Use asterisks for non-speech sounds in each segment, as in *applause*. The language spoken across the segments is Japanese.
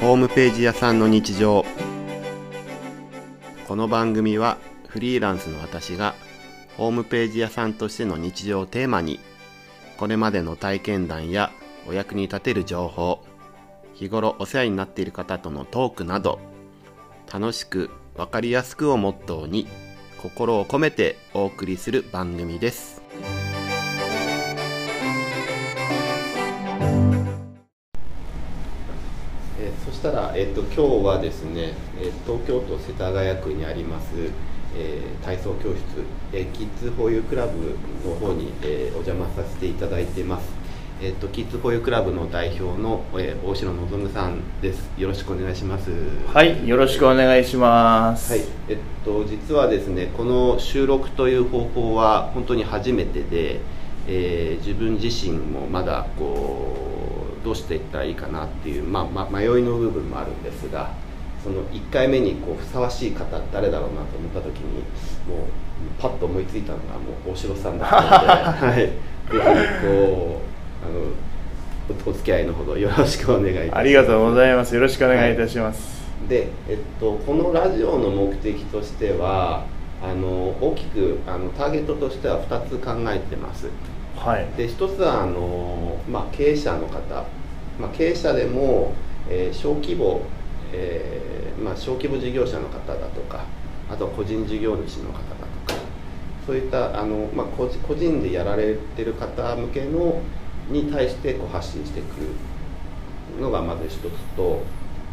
ホームページ屋さんの日常。この番組はフリーランスの私がホームページ屋さんとしての日常をテーマにこれまでの体験談やお役に立てる情報日頃お世話になっている方とのトークなど楽しくわかりやすくをモットーに心を込めてお送りする番組です。したら、えっと今日はですね、えー東京都世田谷区にあります、えー体操教室、えーキッズフォーユークラブの方に、えーお邪魔させていただいてます。えっとキッズフォーユークラブの代表の、えー大城望さんです。よろしくお願いします。はい、よろしくお願いします。はい、えっと実はですねこの収録という方法は本当に初めてで、えー自分自身もまだこうどうしていったらいいかなっていう、まあま、迷いの部分もあるんですがその1回目にこうふさわしい方誰だろうなと思った時にもうパッと思いついたのがもう大城さんだったので、*laughs* はい、ぜひこうあのおお付き合いのほどよろしくお願いいたします。ありがとうございます。よろしくお願いいたします。で、えっと、このラジオの目的としてはあの大きくあのターゲットとしては2つ考えてますはい。で1つはあの、まあ、経営者の方、まあ、経営者でも、えー小規模、えーまあ、小規模事業者の方だとかあとは個人事業主の方だとかそういったあの、まあ、個人でやられてる方向けのに対してこう発信していくのがまず一つと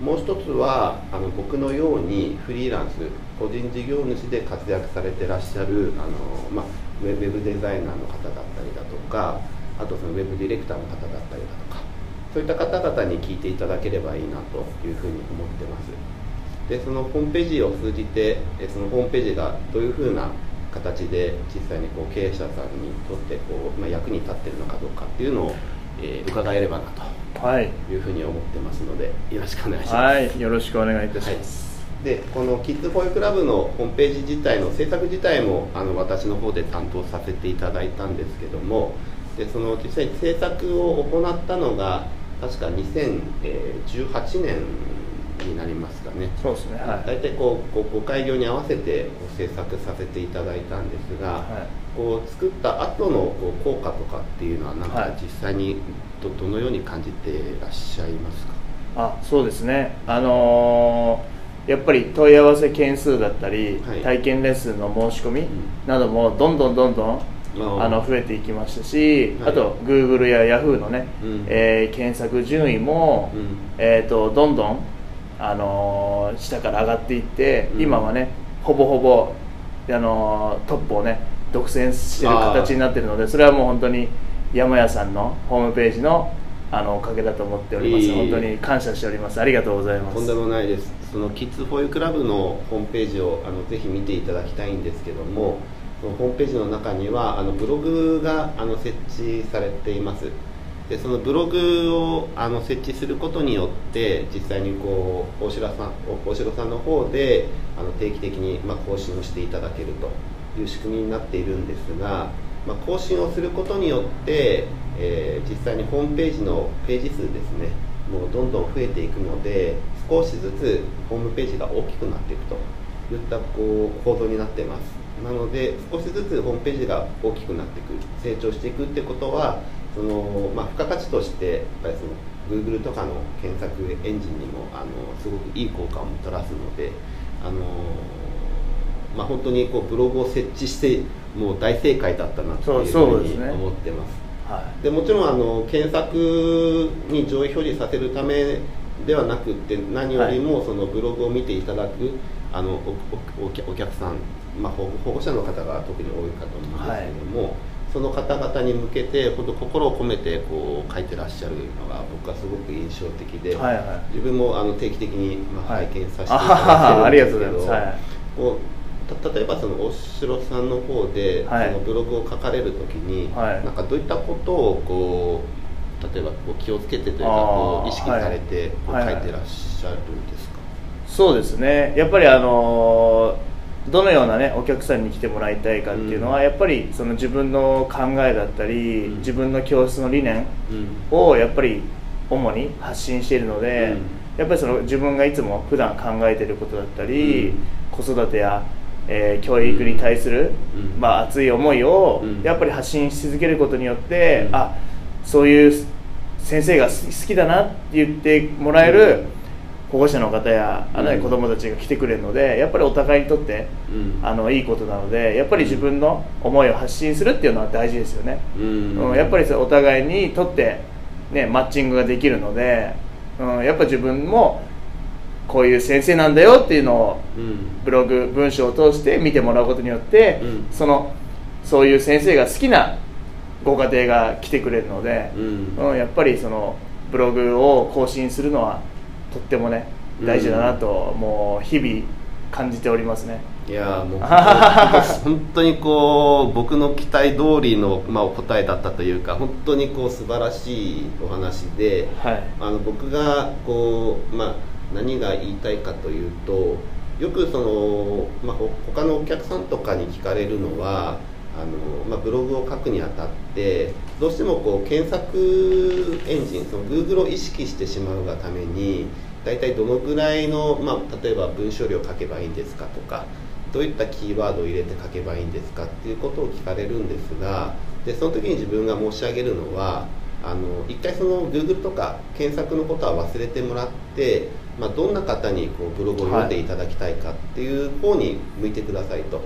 もう一つはあの僕のようにフリーランス個人事業主で活躍されてらっしゃるあの、まあ、ウェウェブデザイナーの方だったりだとかあとそのウェブディレクターの方だったりだとかそういった方々に聞いていただければいいなというふうに思ってますでそのホームページを通じてえそのホームページがどういうふうな形で実際にこう経営者さんにとってこう、まあ、役に立ってるのかどうかっていうのを、えー伺えればなとはい。いうふうに思ってますのでよろしくお願いします。はい、よろしくお願いいたします。でこのキッズフォーイクラブのホームページ自体の制作自体もあの私の方で担当させていただいたんですけどもでその実際に制作を行ったのが確か2018年になりますかね。そうですね。はい。大体こうご開業に合わせて制作させていただいたんですが、はいこう作った後のこう効果とかっていうのはなんかはい実際にどどのように感じてらっしゃいますか、あ、そうですね。あのーやっぱり問い合わせ件数だったり、はい体験レッスンの申し込みんなどもどんどんどんどんああの増えていきましたし、はい。あと Google や Yahoo のね、うん。えー検索順位も、うん。えー、とどんどん、あのー下から上がっていって、うん。今はねほぼほぼ、あのートップをね独占してる形になってるのでそれはもう本当に山屋さんのホームページのあのおかげだと思っております、いい。本当に感謝しております。ありがとうございます。とんでもないです。そのキッズフォーユークラブのホームページをあのぜひ見ていただきたいんですけどもそのホームページの中にはあのブログがあの設置されています。でそのブログをあの設置することによって実際にこう大城さん大城さんの方であの定期的に、まあ、更新をしていただけるという仕組みになっているんですが、まあ、更新をすることによって、えー実際にホームページのページ数ですねもうどんどん増えていくので少しずつホームページが大きくなっていくといったこう構造になっています。なので少しずつホームページが大きくなっていく成長していくってことはその、まあ、付加価値としてやっぱりその Google とかの検索エンジンにもあのすごくいい効果をもたらすのであのまあ、本当にこうブログを設置してもう大正解だったなというふそうに思ってます。はでもちろんあの検索に上位表示させるためではなくって何よりもそのブログを見ていただくあのおおお客お客さん、まあ、保保護者の方が特に多いかと思うんですけども、その方々に向けて本当心を込めてこう書いてらっしゃるのが僕はすごく印象的で、はいはい。自分もあの定期的にまあはい。拝見させていあただいてるんですけど、とうございます、はい。こうた例えばそのお城さんの方で、はい。そのブログを書かれるときに、はい。なんかどういったことをこう例えばこう気をつけてというかこう意識されてこうはい。書いてらっしゃるんですか、そうですね。やっぱりあのーどのようなねお客さんに来てもらいたいかっていうのは、うん。やっぱりその自分の考えだったり、うん。自分の教室の理念うん。をやっぱり主に発信しているので、うん。やっぱりその自分がいつも普段考えていることだったり、うん。子育てや、えー教育に対する、うん。まあ、熱い思いをうん。やっぱり発信し続けることによって、うん。あそういう先生が好きだなって言ってもらえる保護者の方やあ子どもたちが来てくれるのでやっぱりお互いにとってうん。あのいいことなのでやっぱり自分の思いを発信するっていうのは大事ですよね、うん。うんやっぱりお互いにとって、ね、マッチングができるので、うん、やっぱ自分もこういう先生なんだよっていうのをうん。ブログ文章を通して見てもらうことによって、うん。そのそういう先生が好きなご家庭が来てくれるので、うん。うんやっぱりそのブログを更新するのはとってもね大事だなと、もう日々感じておりますね。いやーもう *laughs* 本当にこう僕の期待通りの、まあ、お答えだったというか本当にこう素晴らしいお話で、はいあの僕がこう、まあ、何が言いたいかというとよくその、まあ、ほ他のお客さんとかに聞かれるのはあの、まあ、ブログを書くにあたってどうしてもこう検索エンジンその Google を意識してしまうがために大体どのぐらいの、まあ、例えば文章量書けばいいんですかとかどういったキーワードを入れて書けばいいんですかっていうことを聞かれるんですがでその時に自分が申し上げるのはあの一回その Google とか検索のことは忘れてもらって、まあ、どんな方にこうブログを読んでいただきたいかっていう方に向いてくださいと。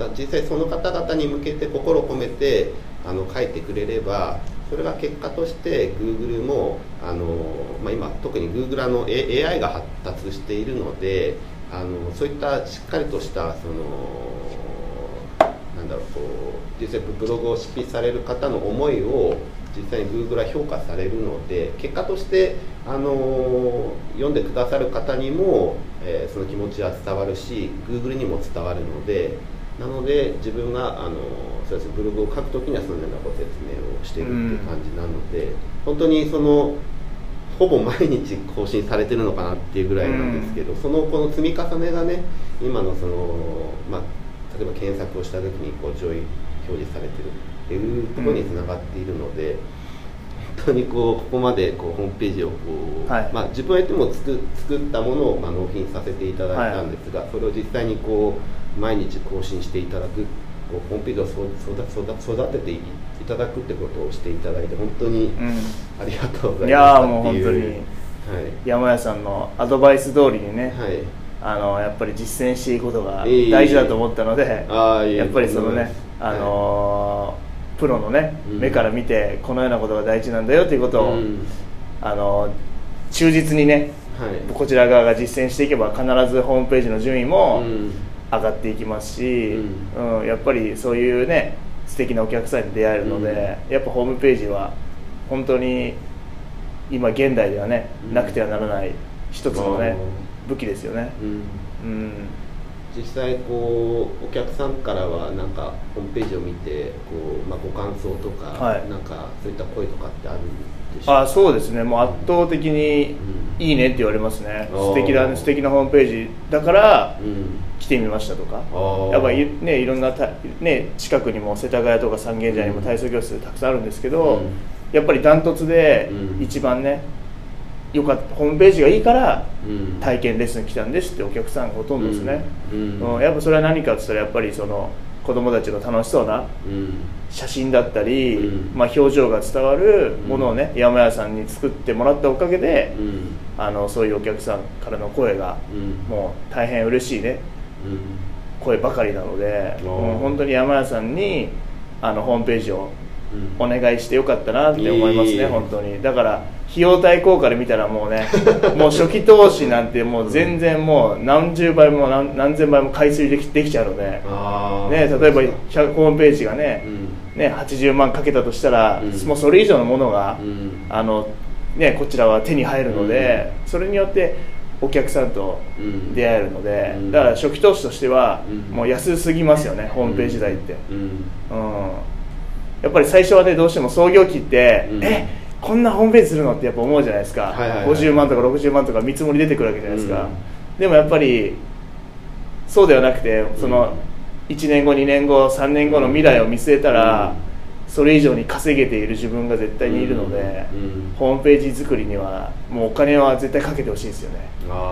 だ実際その方々に向けて心を込めてあの書いてくれればそれが結果として Google もあの、まあ、今特に Google の AI が発達しているのであのそういったしっかりとしたそのなんだろうこう実際ブログを執筆される方の思いを実際に Google は評価されるので結果としてあの読んでくださる方にも、えーその気持ちは伝わるし Google にも伝わるのでなので自分があのそうですねブログを書くときにはそのようなご説明をしているっていう感じなので、本当にそのほぼ毎日 *laughs* 更新されてるのかなっていうぐらいなんですけど、そのこの積み重ねがね今のその、まあ、例えば検索をした時にこう上位表示されてるっていうところにつながっているので、本当にこうここまでこうホームページをこう、はい。まあ、自分は言っても作作ったものをまあ納品させていただいたんですが、それを実際にこう毎日更新していただくこうホームページを育てていただくってことをしていただいて本当にうん。ありがとうございいましたやーもう本当にはい。山屋さんのアドバイス通りにね、はい。あのやっぱり実践していくことがいえいえ大事だと思ったので、あーいえやっぱりそのね、はい。あのープロのね、うん。目から見てこのようなことが大事なんだよということを、うん。あのー忠実にねはい。こちら側が実践していけば必ずホームページの順位もうん上がっていきますし、ううんやっぱりそういうね素敵なお客さんに出会えるので、やっぱホームページは本当に今現代ではね、うん。なくてはならない一つのねあ武器ですよね。うん。うん。実際こうお客さんからはなんかホームページを見てこう、まあ、ご感想とか、はい。なんかそういった声とかってあるんでしょうか？あそうですね。もう圧倒的にうん。いいねって言われますね、あー。素敵だね。素敵なホームページ。だからうん。来てみましたとか。あー。やっぱりねいろんなた、ね、近くにも世田谷とか三軒茶屋にも体操教室たくさんあるんですけど、うん。やっぱりダントツでうん。一番ねよかったホームページがいいからうん。体験レッスン来たんですってお客さんがほとんどですね、うん。うん。やっぱそれは何かって言ったらやっぱりその子供たちの楽しそうなうん写真だったり、うん。まあ、表情が伝わるものをね、山屋さんに作ってもらったおかげで、うん。あのそういうお客さんからの声が、うん。もう大変嬉しいね。うん。声ばかりなので、ー。もう本当に山屋さんにあのホームページをうん。お願いしてよかったなって思いますね、本当に。だから費用対効果で見たらもうね *laughs* もう初期投資なんてもう全然もう何十倍も何何千倍も回数できできちゃうので、ね、例えば100ホームページがね,、うんね80万かけたとしたら、うん。もうそれ以上のものが、うん。あのね、こちらは手に入るので、それによってお客さんとうん。出会えるので、うん。だから初期投資としては、うん。もう安すぎますよねホームページ代って、うん。うん。やっぱり最初はねどうしても創業期って、うん。えこんなホームページするのってやっぱ思うじゃないですか、はいはいはい。50万とか60万とか見積もり出てくるわけじゃないですか、うん。でもやっぱりそうではなくてそのうん1年後2年後3年後の未来を見据えたら、それ以上に稼げている自分が絶対にいるので、うんうん。ホームページ作りにはもうお金は絶対かけてほしいですよね。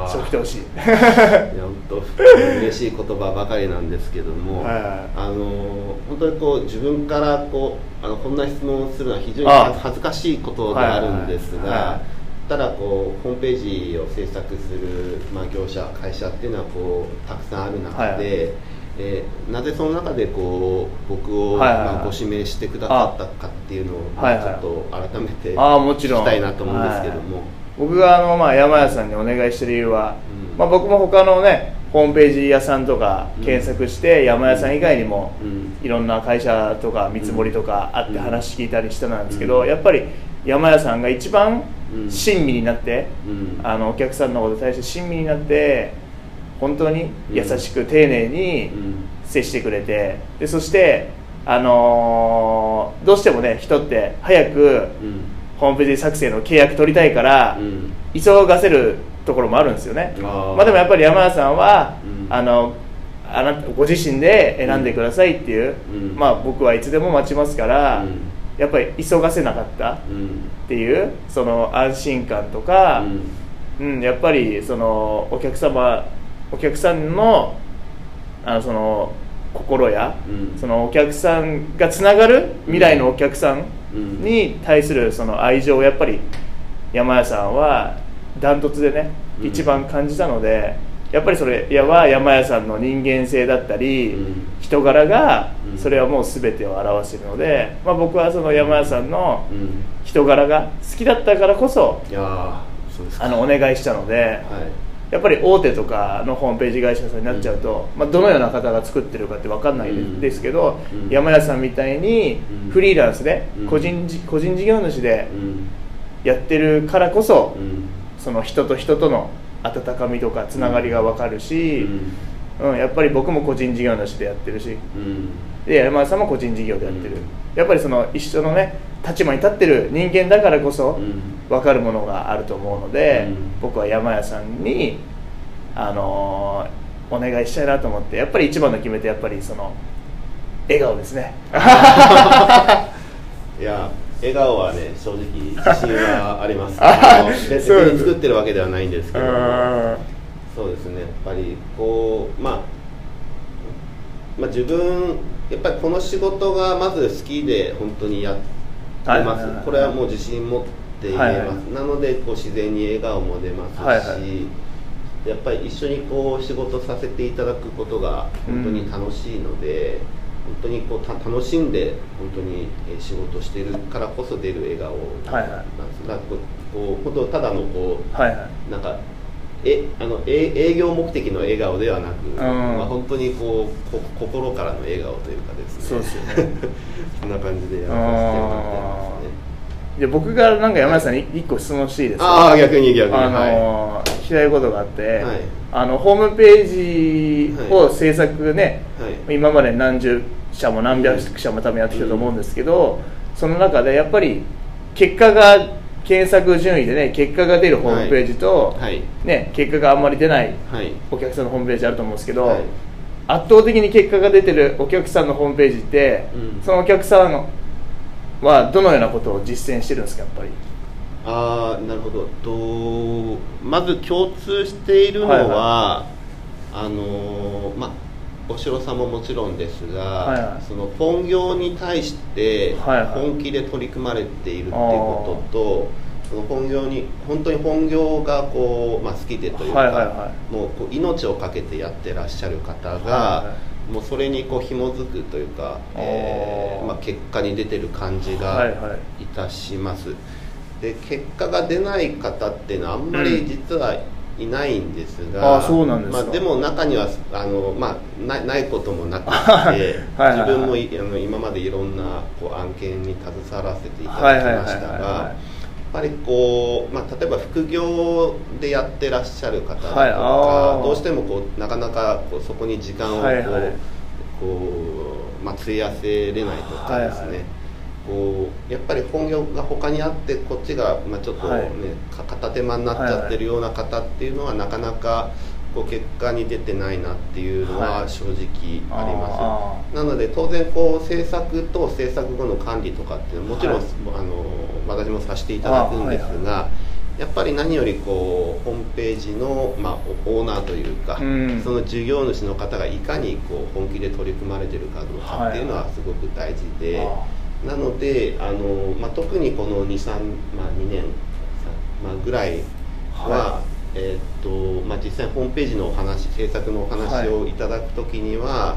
そう来てほしい。いや本当嬉しい言葉ばかりなんですけども、はい。はいあの本当にこう自分からこうあのこんな質問をするのは非常にあ。恥ずかしいことであるんですが、はいはいはい。ただこうホームページを制作する、まあ、業者会社っていうのはこうたくさんある中で、はいはいえーなぜその中でこう僕を、まあ、ご指名してくださったかっていうのを、まあはいはい。ちょっと改めてああもちろん。聞きたいなと思うんですけども。僕があの、まあ、山屋さんにお願いしてる理由は、うん。まあ、僕も他のねホームページ屋さんとか検索して、山屋さん以外にも、うん。いろんな会社とか見積もりとかあってうん。話聞いたりしたんですけど、うん。やっぱり山屋さんが一番うん。親身になって、うん。あのお客さんのことに対して親身になって本当に優しく丁寧にうん。接してくれてでそして、あのーどうしてもね人って早くうん。ホームページ作成の契約取りたいから、うん。急がせるところもあるんですよね。まあでもやっぱり山田さんは、うん。あのあなたご自身で選んでくださいっていう、うん。まあ僕はいつでも待ちますから、うん。やっぱり急がせなかったっうん。ていうその安心感とか、うん。うん、やっぱりそのお客様お客さんのあのその心や、うん。そのお客さんがつながる未来のお客さんうん。に対するその愛情をやっぱり山屋さんはダントツでね、うん。一番感じたのでやっぱりそれやは山屋さんの人間性だったり、うん。人柄がうん。それはもう全てを表しているので、まあ、僕はその山屋さんのうん。人柄が好きだったからこそあのお願いしたので、はいやっぱり大手とかのホームページ会社さんになっちゃうと、まあ、どのような方が作ってるかって分かんないうん。ですけど、うん。山屋さんみたいにうん。フリーランスでうん。個人じ個人事業主でうん。やってるからこそ、うん。その人と人との温かみとかつながりが分かるし、うんやっぱり僕も個人事業主でやってるし。うん。で山田さんも個人事業でやってる、うん。やっぱりその一緒のね立場に立ってる人間だからこそうん。分かるものがあると思うので、うん。僕は山屋さんに、あのーお願いしたいなと思ってやっぱり一番の決め手やっぱりその笑顔ですね。*laughs* いや笑顔はね正直自信はあります。*laughs* ああの別に作ってるわけではないんですけど。そうですねやっぱりこう、まあ、まあ自分やっぱりこの仕事がまず好きで本当にやってます、はい。はいはいこれはもう自信持って言えます、はい。はいなのでこう自然に笑顔も出ますし、はいはい。やっぱり一緒にこう仕事させていただくことが本当に楽しいので、本当にこうた楽しんで本当にえー仕事してるからこそ出る笑顔はいはい。なんですだからこうこうただのこうはいはい。なんかえあのえ営業目的の笑顔ではなく、ん。まあ、本当にこうこ心からの笑顔というかですね。そうですよね。*laughs* そんな感じでやらさせてもらってますね。で僕がなんか山屋さんに一個質問していいですか？ああ逆に逆に。あのー聞きたいことがあって、はい。あのホームページを制作ね、はい。今まで何十社も何百社も多分やってきたと思うんですけど、その中でやっぱり結果が検索順位でね結果が出るホームページと、はい。ね、結果があんまり出ないはい。お客さんのホームページあると思うんですけど、はい。圧倒的に結果が出てるお客さんのホームページって、うん。そのお客さんはどのようなことを実践してるんですかやっぱり？ああなるほど。とまず共通しているのは、はい。あのーまあお城さんももちろんですが、はいはい。その本業に対してはいはい。本気で取り組まれているっていうことと、その本業に本当に本業がこう、まあ、好きでというか、はいはいはもうこう命を懸けてやってらっしゃる方が、はいはもうそれにこう紐づくというか、えーまあ、結果に出てる感じが、はいはい。いたします。で結果が出ない方っていうのはあんまり実はいないんですが、あーそうなんですか。まあ、でも中にはあの、まあ、ないないこともなくて *laughs* はい自分もい。あの今までいろんなこう案件に携わらせていただきましたがやっぱりこう、まあ、例えば副業でやってらっしゃる方とか、はい。どうしてもこうなかなかこうそこに時間をこう,、はいはい。こうまあ、費やせれないとかですね、はいはいこうやっぱり本業が他にあってこっちが、まあ、ちょっとね、はい。か片手間になっちゃってるような方っていうのはなかなかこう結果に出てないなっていうのははい。正直あります、あなので当然こう制作と制作後の管理とかっていうのはもちろん、はい。あの私もさせていただくんですが、やっぱり何よりこうホームページの、まあ、オオーナーというか、うん。その事業主の方がいかにこう本気で取り組まれてるかどうかっていうのはすごく大事で、あなのであの、まあ、特にこの23、まあ、2年、まあ、ぐらいは、はえーっとまあ、実際ホームページのお話制作のお話をい。ただくときには、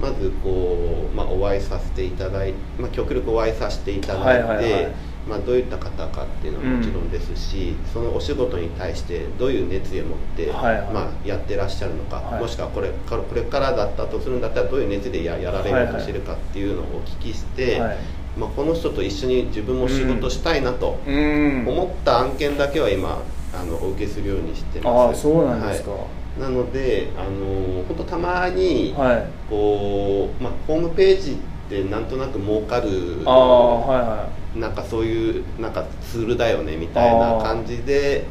まずこう、まあ、お会いさせていただいて、まあ、極力お会いさせていただいて、はいはいはい。まあ、どういった方かっていうのはもちろんですし、そのお仕事に対してどういう熱意を持って、はいはい。まあ、やってらっしゃるのか、はい。もしくはこれからこれからだったとするんだったらどういう熱でややられようとしてるかっていうのをお聞きして、はいまあ、この人と一緒に自分も仕事したいなとうん。思った案件だけは今あのお受けするようにしてあます。あそうなんですか、はい。なのであの本当たまに、はい。こうまあ、ホームページってなんとなく儲かるああはいはなんかそういうなんかツールだよねみたいな感じで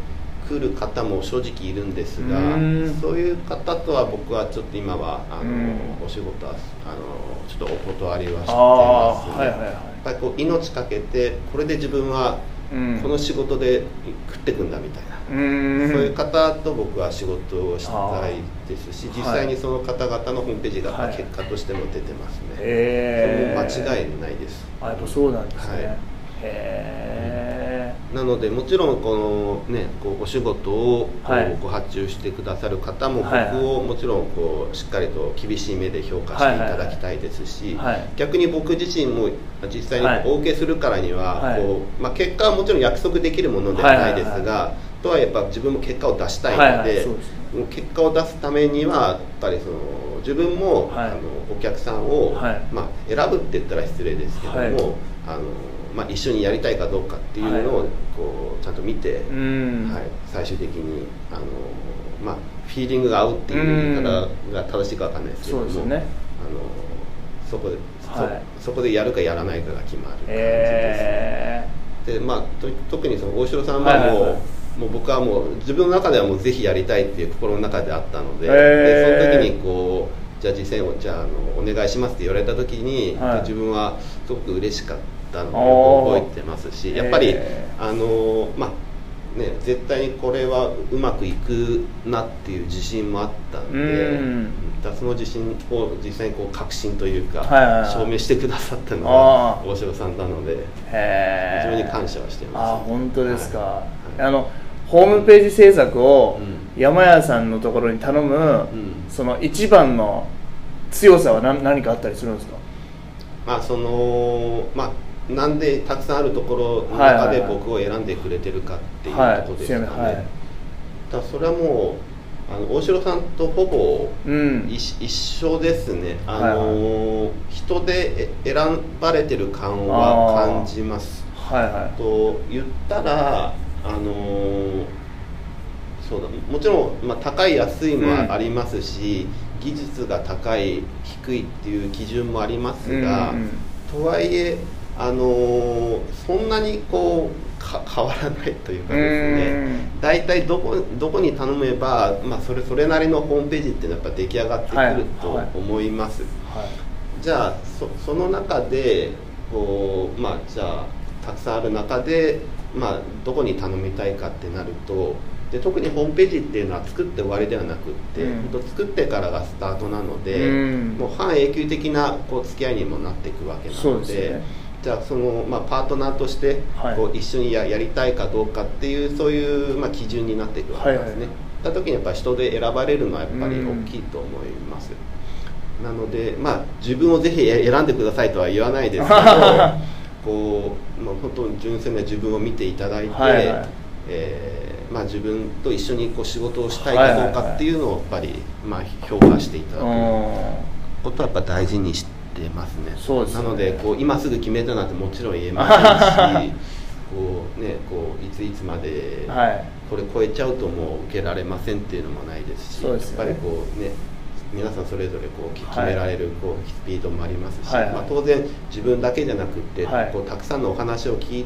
来る方も正直いるんですがうん。そういう方とは僕はちょっと今はあのうん。お仕事はあのちょっとお断りはしてあます。ね。あはいはいはいぱりこう命かけてこれで自分はうん。この仕事で食ってくんだみたいな、うん。そういう方と僕は仕事をしたいですし実際にその方々のホームページがはい。結果としても出てますね、へえそれも間違いないです。あやっぱそうなんですね、はい。へなのでもちろんこのねこうお仕事をご発注してくださる方も僕はい。はいをもちろんこうしっかりと厳しい目で評価していただきたいですし、はい逆に僕自身も実際にはいお受けするからには、はい。こうまあ、結果はもちろん約束できるものではないですが、はいはいとはいえやっぱ自分も結果を出したいはいはい。ので,、結果を出すためにはやっぱりその自分も、はい。あのお客さんを、はい。まあ、選ぶって言ったら失礼ですけども、はい。あのまあ、一緒にやりたいかどうかっていうのを、はい。こうちゃんと見て、うん。はい、最終的にあの、まあ、フィーリングが合うっていう言い方が正しいかわかんないですけども、あのそこで、はい。そそこでやるかやらないかが決まる感じですね。へでまあ、と特にその大城さんはもう,、はいはいはい。もう僕はもう自分の中ではもうぜひやりたいっていう心の中であったので,、へー。でその時にこうじゃあ実際をじゃああのお願いしますって言われた時に、はい。自分はすごく嬉しかったのおー。を覚えてますしやっぱりへあのまあね、絶対にこれはうまくいくなっていう自信もあったんで、うん。その自信を実際にこう確信というか、証明してくださったのが大城さんなので非常に感謝はしてます。あ本当ですか、はい。あのホームページ制作をうん。山屋さんのところに頼む、ん。その一番の強さは何何かあったりするんですか？まあそのまあなんでたくさんあるところの中ではいはいはい。僕を選んでくれてるかっていうとはいころですかね、はい。だからそれはもうあの大城さんとほぼうん。一一緒ですね、あはい。の人でえ選ばれてる感は感じます。はいはい。と言ったらあのそうだ。もちろん、まあ、高い安いもうんありますし、技術が高い低いっていう基準もありますが、うんうん。とはいえあのそんなにこうか変わらないというかですね。大体どこどこに頼めば、まあ、それそれなりのホームページっていうのはやっぱ出来上がってくるとはいはい思います、はい。じゃあそその中でこうまあじゃあたくさんある中で、まあ、どこに頼みたいかってなるとで特にホームページっていうのは作って終わりではなくって、うん。本当作ってからがスタートなので、うん。もう半永久的なこう付き合いにもなっていくわけなのでじゃあその、まあ、パートナーとしてはい。こう一緒にややりたいかどうかっていうそういう、まあ、基準になっていくわけですね。はいはい。た時にやっぱり人で選ばれるのはやっぱりうん大きいと思います。なので、まあ、自分をぜひ選んでくださいとは言わないですけど *laughs* こう、まあ、本当に純粋な自分を見ていただいて、はいはい。えーまあ、自分と一緒にこう仕事をしたいかどうかっていうのをやっぱり、まあ、評価していただくことはやっぱ大事にしてますね。そうですね。なのでこう今すぐ決めたなんてもちろん言えませんし *laughs* こう、ね、こういついつまで、はい。これ超えちゃうともう受けられませんっていうのもないですしやっぱりこうね皆さんそれぞれこうき決はい。められるこうスピードもありますし、はい。はいまあ、当然自分だけじゃなくって、はい。こうたくさんのお話を聞い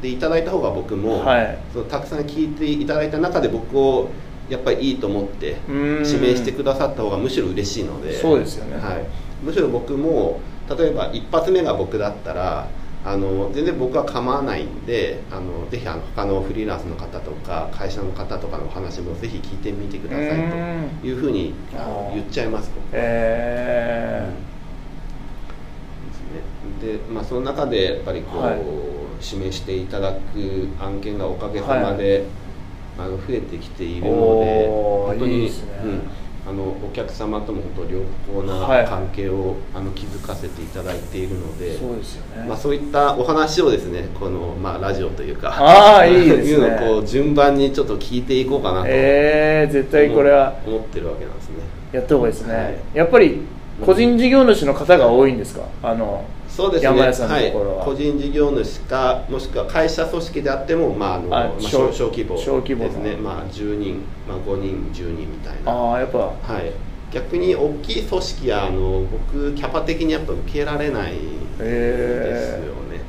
ていただいた方が僕も、はい。そのたくさん聞いていただいた中で僕をやっぱりいいと思ってうん。指名してくださった方がむしろ嬉しいのでそうですよね。はい、むしろ僕も例えば一発目が僕だったらあの全然僕は構わないんであのぜひあの他のフリーランスの方とか会社の方とかのお話もぜひ聞いてみてくださいというふうに言っちゃいます僕えですね。で、まあ、その中でやっぱりこう、はい。指名していただく案件がおかげさまで、あの増えてきているので本当にいいですね。うん、あのお客様とも本当良好なはい。関係を、あの築かせていただいているのでー、そうですよね、まあ、そういったお話をですねこの、まあ、ラジオというかあーいいですね。いうのをこう順番にちょっと聞いていこうかなとえー、絶対これは思ってるわけなんですね。やった方がいいですね、はい。やっぱり個人事業主の方が多いんですか？あのそうですね。山屋さんのところは。い、個人事業主かもしくは会社組織であっても、まああのあまあ、小小小規模小規模の。ですね、まあ、10人、まあ、5人10人みたいな、ああやっぱ。はい、逆に大きい組織はあの僕キャパ的にやっぱ受けられないですよね、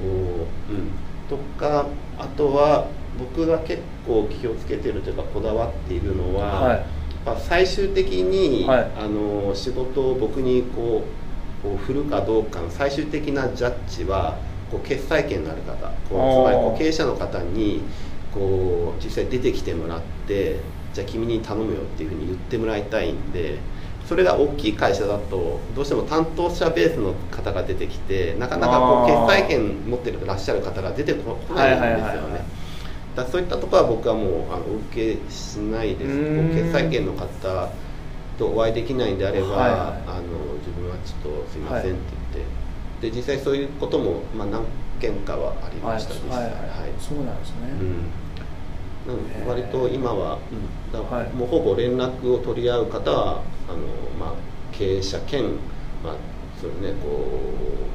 こううん、とかあとは僕が結構気をつけてるというかこだわっているのは、はい。最終的に、はい。あの仕事を僕にこうこう振るかどうかの最終的なジャッジはこう決裁権のある方こうつまりこう経営者の方にこう実際出てきてもらってじゃあ君に頼むよっていうふうに言ってもらいたいんでそれが大きい会社だとどうしても担当者ベースの方が出てきてなかなかこう決裁権持ってらっしゃる方が出てこ来ないんですよね。だそういったところは僕はもうあのお受けしないです。こう決裁権の方とお会いできないんであれば、はい。はいあの自分はちょっとすいませんって言って、で実際そういうことも、まあ、何件かはありました、実際はい。はい。はい。そうなんですね、うん、割と今は、うん。だもうほぼ連絡を取り合う方はあの、まあ、経営者兼、まあそうねこ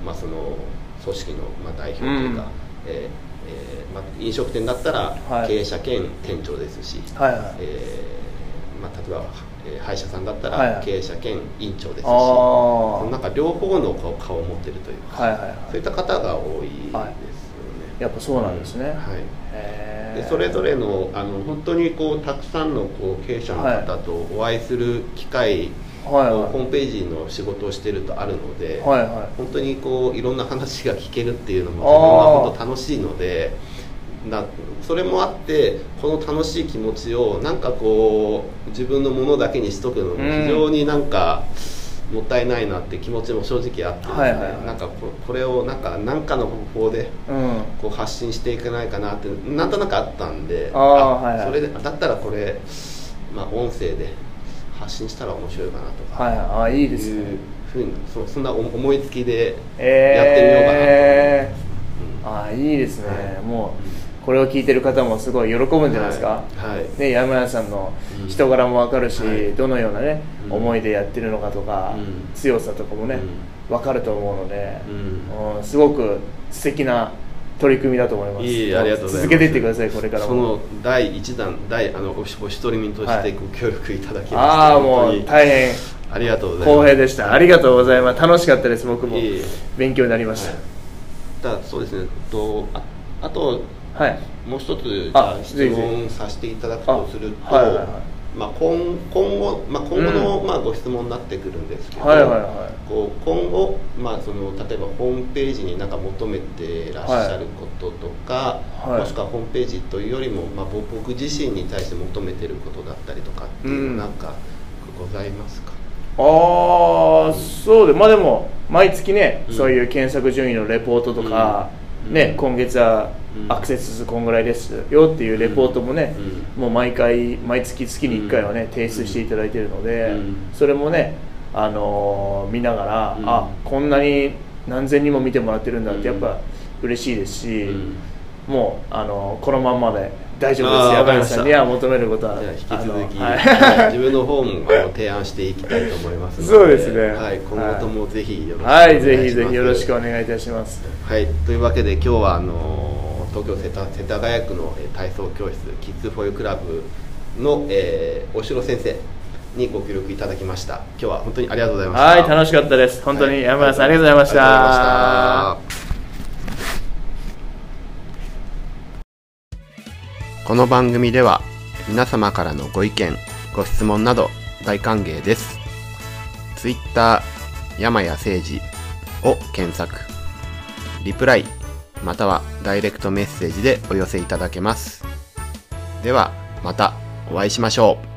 うまあ、その組織の、まあ、代表というか、うん。えーえーまあ、飲食店だったらはい。経営者兼店長ですし、はい。はい。えーまあ、例えば、えー歯医者さんだったはいはい。ら経営者兼院長ですし、あー。そのなんか両方の顔顔を持ってるというか、はいはいはい。そういった方が多いですよね。はい。やっぱそうなんですね、はい。でそれぞれのあの本当にこうたくさんのこう経営者の方とお会いする機会はいをはい。ホームページの仕事をしてるとあるので、はいは本当にこういろんな話が聞けるっていうのも自分は本当楽しいのでなそれもあってこの楽しい気持ちをなんかこう自分のものだけにしとくのも非常になんか。もったいないなって気持ちも正直あってですね、はいはいはい。なんかここれをなんか何かの方法でこう発信していけないかなってなんとなくあったんであーはいはい。それでだったらこれ、まあ、音声で発信したら面白いかなとかはいああいいですいうねふうにそそんな思いつきでやってみようかなと、えうん。あいいですね、はい。もうこれを聞いてる方もすごい喜ぶんじゃないですか、はい。はい。ね、山屋さんのうん。人柄も分かるし、はい。どのようなね、うん。思いでやってるのかとか、うん。強さとかもね、分かると思うので、うん。うんすごく素敵な取り組みだと思います。いいえありがとうございます。続けていってくださいこれからも。その第一弾第あのおお一人身としてはい。ご協力いただきまして、ああもう大変。ありがとうございます。光栄でした。ありがとうございます。楽しかったです僕も。勉強になりました。だそうですね。とああとはい。もう一つじあゃあ質問させていただくとすると、あはいはいはい。まあ、今今後、まあ、今後の、うん。まあ、ご質問になってくるんですけど、はいはいはい。こう今後、まあ、その例えばホームページになんか求めてらっしゃることとか、はい。もしくはホームページというよりも、まあ、僕僕自身に対して求めてることだったりとかっていううんのなんかございますか、ああそうでまあでも毎月ね、うん。そういう検索順位のレポートとか、うん。ね今月はうんアクセス数こんぐらいですよっていうレポートもね、うもう毎回毎月月に1回はね、うん。提出していただいているので、うん。それもねあのー見ながら、うん。あこんなに何千人も見てもらってるんだってやっうんぱ嬉しいですし、うん。もうあのーこのまんまで大丈夫です山口さんには求めることは引き続き、はい。はい。自分の方も提案していきたいと思いますのでそうですね。はい、今後ともぜひよろしくおはい、願いします。ぜひぜひよろしくお願いいたします。はい、というわけで今日はあの東京世田世田谷区のえー体操教室キッズフォーユクラブの、えー、大城先生にご協力いただきました。今日は本当にありがとうございましたはい、楽しかったです。本当に山田さん、ありがとうございました。ありがとうございましたこの番組では、皆様からのご意見ご質問など大歓迎です。Twitter 山谷誠二を検索。リプライまたはダイレクトメッセージでお寄せいただけます。ではまたお会いしましょう。